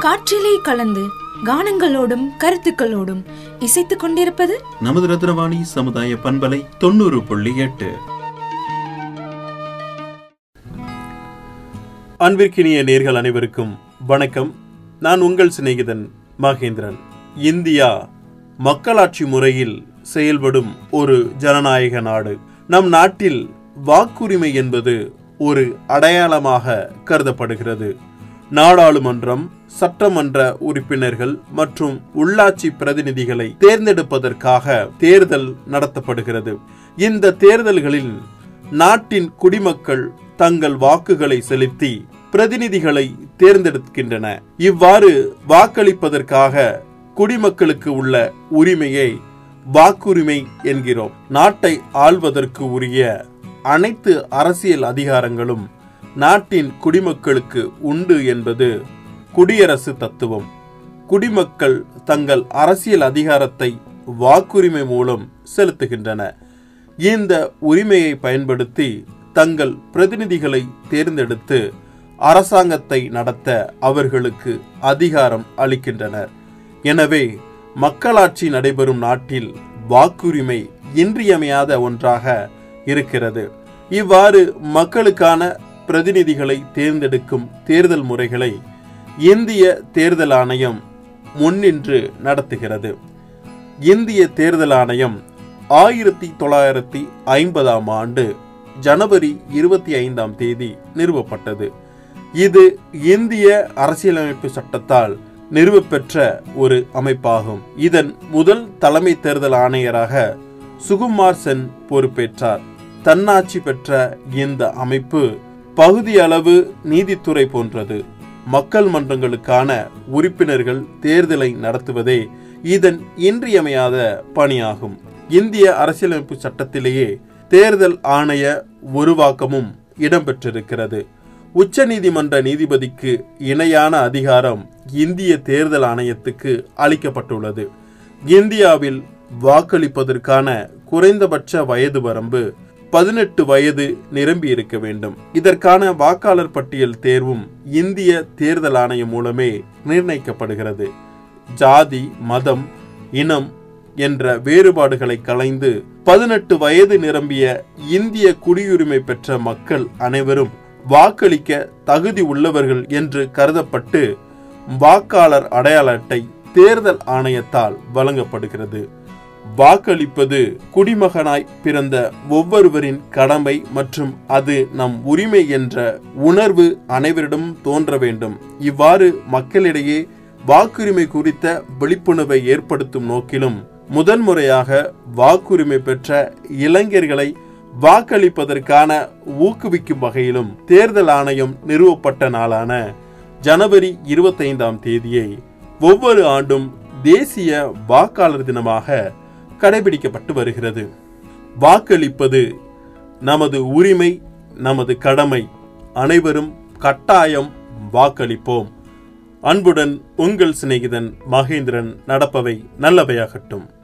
காற்றிலே கலந்து கானங்களோடும் கருத்துக்களோடும் இசைத்துக் கொண்டிருப்பது நமது ரத்னவாணி சமுதாய பண்பலை தொண்ணூறு புள்ளி எட்டு. அன்பிற்கினிய நேர்கள் அனைவருக்கும் வணக்கம். நான் உங்கள் சிநேகிதன் மகேந்திரன். இந்தியா மக்களாட்சி முறையில் செயல்படும் ஒரு ஜனநாயக நாடு. நம் நாட்டில் வாக்குரிமை என்பது ஒரு அடையாளமாக கருதப்படுகிறது. நாடாளுமன்றம் சட்டமன்ற உறுப்பினர்கள் மற்றும் உள்ளாட்சி பிரதிநிதிகளை தேர்ந்தெடுப்பதற்காக தேர்தல் நடத்தப்படுகிறது. இந்த தேர்தல்களில் நாட்டின் குடிமக்கள் தங்கள் வாக்குகளை செலுத்தி பிரதிநிதிகளை தேர்ந்தெடுக்கின்றன. இவ்வாறு வாக்களிப்பதற்காக குடிமக்களுக்கு உள்ள உரிமையை வாக்குரிமை என்கிறோம். நாட்டை ஆள்வதற்கு உரிய அனைத்து அரசியல் அதிகாரங்களும் நாட்டின் குடிமக்களுக்கு உண்டு என்பது குடியரசு தத்துவம். குடிமக்கள் தங்கள் அரசியல் அதிகாரத்தை வாக்குரிமை மூலம் செலுத்துகின்றன. இந்த உரிமையை பயன்படுத்தி தங்கள் பிரதிநிதிகளை தேர்ந்தெடுத்து அரசாங்கத்தை நடத்த அவர்களுக்கு அதிகாரம் அளிக்கின்றனர். எனவே மக்களாட்சி நடைபெறும் நாட்டில் வாக்குரிமை இன்றியமையாத ஒன்றாக இருக்கிறது. இவ்வாறு மக்களுக்கான பிரதிநிதிகளை தேர்ந்தெடுக்கும் தேர்தல் முறைகளை இந்திய தேர்தல் ஆணையம் முன்னின்று நடத்துகிறது. இந்திய தேர்தல் ஆணையம் ஆயிரத்தி தொள்ளாயிரத்தி ஐம்பதாம் ஆண்டு ஜனவரி இருபத்தி ஐந்தாம் தேதி நிறுவப்பட்டது. இது இந்திய அரசியலமைப்பு சட்டத்தால் நிறுவப்பெற்ற ஒரு அமைப்பாகும். இதன் முதல் தலைமை தேர்தல் ஆணையராக சுகுமார் சென் பொறுப்பேற்றார். தன்னாட்சி பெற்ற இந்த அமைப்பு பகுதி அளவு நீதித்துறை போன்றது. மக்கள் மன்றங்களுக்கான உறுப்பினர்கள் தேர்தலை நடத்துவதே இதன் இன்றியமையாத பணியாகும். இந்திய அரசியலமைப்பு சட்டத்திலேயே தேர்தல் ஆணைய உருவாக்கமும் இடம்பெற்றிருக்கிறது. உச்ச நீதிமன்ற நீதிபதிக்கு இணையான அதிகாரம் இந்திய தேர்தல் ஆணையத்துக்கு அளிக்கப்பட்டுள்ளது. இந்தியாவில் வாக்களிப்பதற்கான குறைந்தபட்ச வயது வரம்பு பதினெட்டு வயது நிரம்பி இருக்க வேண்டும். இதற்கான வாக்காளர் பட்டியல் தேர்வும் இந்திய தேர்தல் ஆணையம் மூலமே நிர்ணயிக்கப்படுகிறது. ஜாதி மதம் இனம் என்ற வேறுபாடுகளை களைந்து பதினெட்டு வயது நிரம்பிய இந்திய குடியுரிமை பெற்ற மக்கள் அனைவரும் வாக்களிக்க தகுதி உள்ளவர்கள் என்று கருதப்பட்டு வாக்காளர் அடையாள அட்டை தேர்தல் ஆணையத்தால் வழங்கப்படுகிறது. வாக்களிப்பது குடிமகனாய் பிறந்த ஒவ்வொருவரின் கடமை மற்றும் அது நம் உரிமை என்ற உணர்வு அனைவரிடம் தோன்ற வேண்டும். இவ்வாறு மக்களிடையே வாக்குரிமை குறித்த விழிப்புணர்வை ஏற்படுத்தும் நோக்கிலும் முதன்முறையாக வாக்குரிமை பெற்ற இளைஞர்களை வாக்களிப்பதற்கான ஊக்குவிக்கும் வகையிலும் தேர்தல் ஆணையம் நிறுவப்பட்ட நாளான ஜனவரி இருபத்தைந்தாம் தேதியை ஒவ்வொரு ஆண்டும் தேசிய வாக்காளர் தினமாக கடைபிடிக்கப்பட்டு வருகிறது. வாக்களிப்பது நமது உரிமை நமது கடமை. அனைவரும் கட்டாயம் வாக்களிப்போம். அன்புடன் உங்கள் சிநேகிதன் மகேந்திரன் நடப்பவை நல்லவையாகட்டும்.